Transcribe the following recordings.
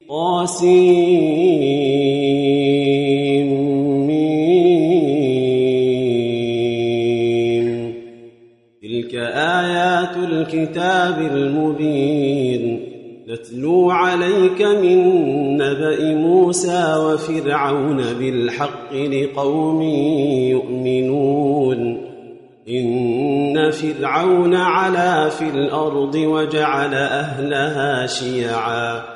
طاسيم تلك آيات الكتاب المبين. نتلو عليك من نبأ موسى وفرعون بالحق لقوم يؤمنون. إن فرعون علا في الأرض وجعل أهلها شيعا.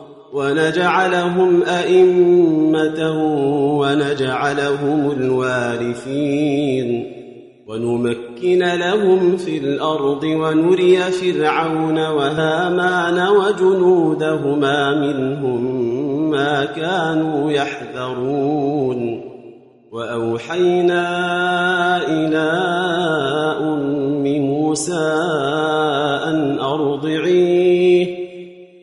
ونجعلهم أئمة ونجعلهم الوارثين. ونمكن لهم في الأرض ونري فرعون وهامان وجنودهما منهم ما كانوا يحذرون. وأوحينا إلى أم موسى أن أرضعيه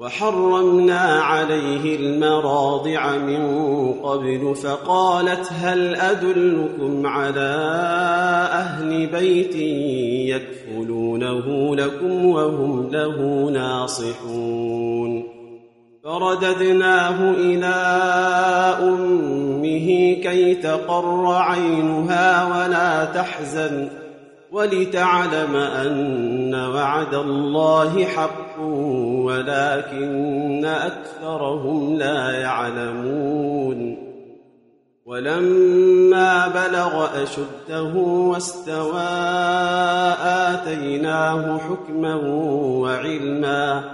وحرمنا عليه المراضع من قبل فقالت هل أدلكم على أهل بيت يكفلونه لكم وهم له ناصحون؟ فرددناه إلى أمه كي تقر عينها ولا تحزن ولتعلم أن وعد الله حق ولكن أكثرهم لا يعلمون. ولما بلغ أشده واستوى آتيناه حكما وعلما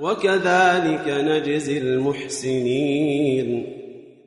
وكذلك نجزي المحسنين.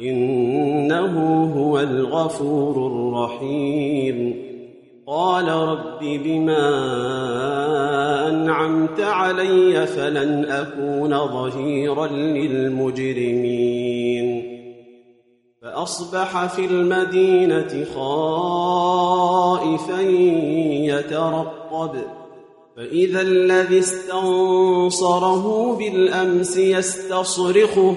إنه هو الغفور الرحيم. قال رب بما أنعمت علي فلن أكون ظهيرا للمجرمين. فأصبح في المدينة خائفا يترقب. فإذا الذي استنصره بالأمس يستصرخه.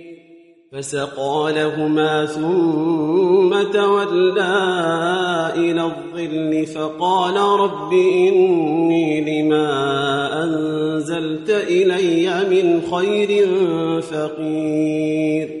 فسقى لهما ثم تولى إلى الظل فقال رب إني لما أنزلت إلي من خير فقير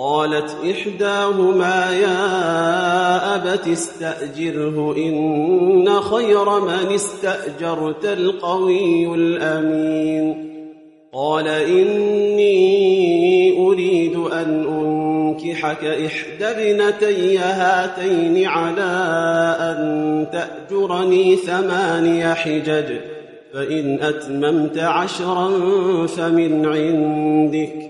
قالت إحداهما يا أبت استأجره إن خير من استأجرت القوي الأمين. قال إني أريد أن أنكحك إحدى ابنتي هاتين على أن تأجرني ثماني حجج فإن أتممت عشرا فمن عندك.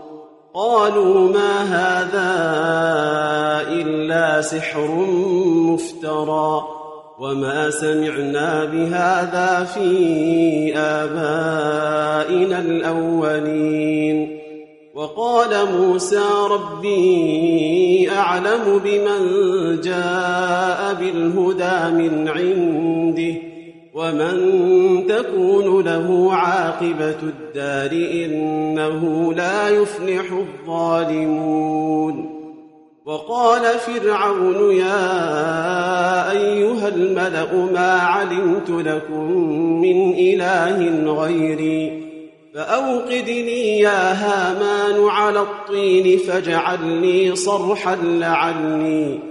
قالوا ما هذا إلا سحر مفترى وما سمعنا بهذا في آبائنا الأولين. وقال موسى ربي أعلم بمن جاء بالهدى من عنده ومن تكون له عاقبة الدار إنه لا يفلح الظالمون. وقال فرعون يا أيها الملأ ما علمت لكم من إله غيري فأوقد لي يا هامان على الطين فاجعل لي صرحا لعلي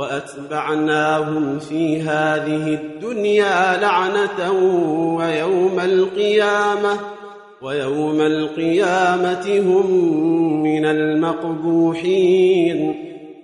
وأتبعناهم في هذه الدنيا لعنة ويوم القيامة ويوم القيامة هم من المقبوحين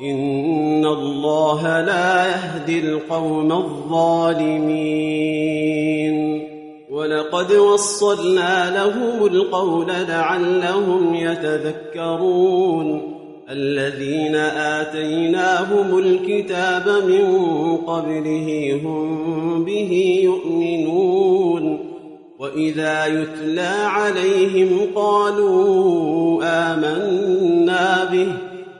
إن الله لا يهدي القوم الظالمين ولقد وصلنا لهم القول لعلهم يتذكرون الذين آتيناهم الكتاب من قبله هم به يؤمنون وإذا يتلى عليهم قالوا آمنا به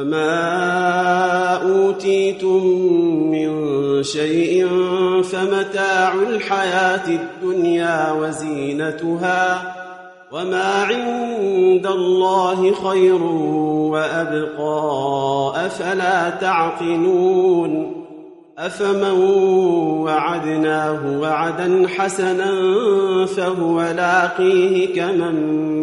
وما أوتيتم من شيء فمتاع الحياة الدنيا وزينتها وما عند الله خير وأبقى أفلا تعقلون أفمن وعدناه وعدا حسنا فهو لاقيه كمن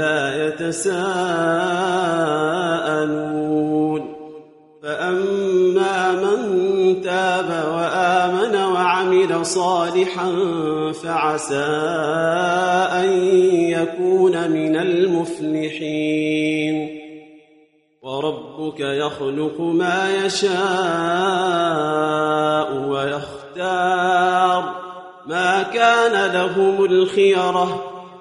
لا يتساءلون. فأما من تاب وآمن وعمل صالحا فعسى أن يكون من المفلحين. وربك يخلق ما يشاء ويختار. ما كان لهم الخيرة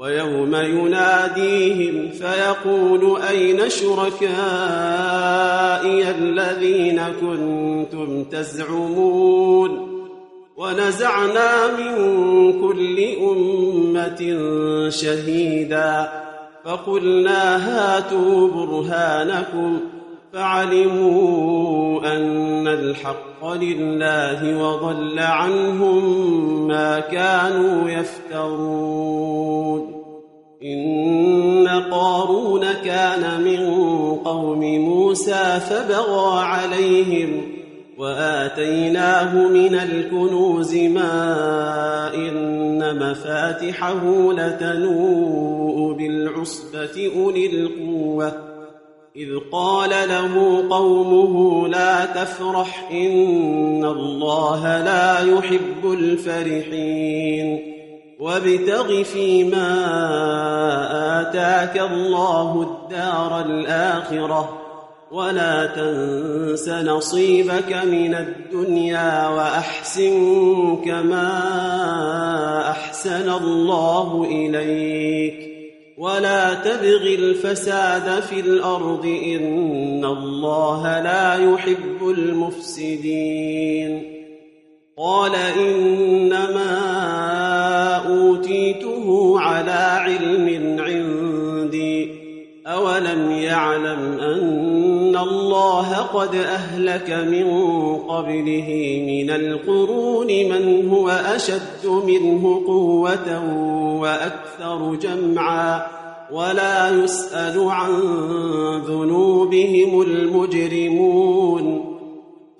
ويوم يناديهم فيقول أين شركائي الذين كنتم تزعمون ونزعنا من كل أمة شهيدا فقلنا هاتوا برهانكم فعلموا أن الحق لله وضل عنهم ما كانوا يفترون. إن قارون كان من قوم موسى فبغى عليهم وآتيناه من الكنوز ما إن مفاتحه لتنوء بالعصبة أولي القوة. إذ قال له قومه لا تفرح إن الله لا يحب الفرحين وابتغ فيما آتاك الله الدار الآخرة ولا تنس نصيبك من الدنيا وأحسن كما أحسن الله إليك ولا تبغ الفساد في الأرض إن الله لا يحب المفسدين. قال إنما أوتيته على علم عندي أولم يعلم أن الله قد أهلك من قبله من القرون من هو أشد منه قوة وأكثر جمعا ولا يسأل عن ذنوبهم المجرمون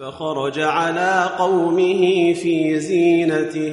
فخرج على قومه في زينته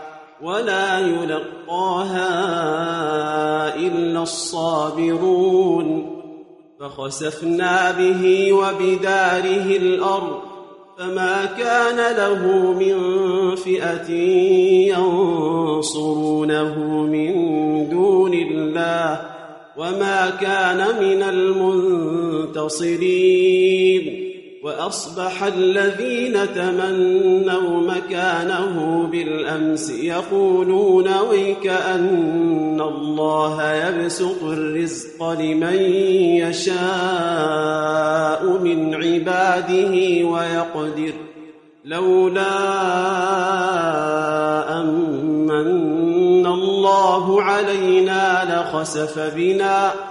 ولا يلقاها إلا الصابرون. فخسفنا به وبداره الأرض فما كان له من فئة ينصرونه من دون الله وما كان من المنتصرين. وأصبح الذين تمنوا مكانه بالأمس يقولون ويك أن الله يبسط الرزق لمن يشاء من عباده ويقدر لولا أمن الله علينا لخسف بنا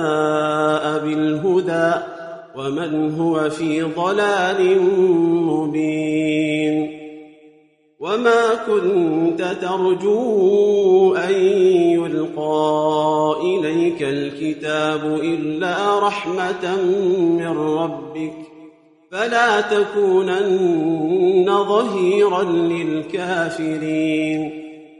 ومن هو في ضلال مبين وما كنت ترجو أن يلقى إليك الكتاب إلا رحمة من ربك فلا تكونن ظهيرا للكافرين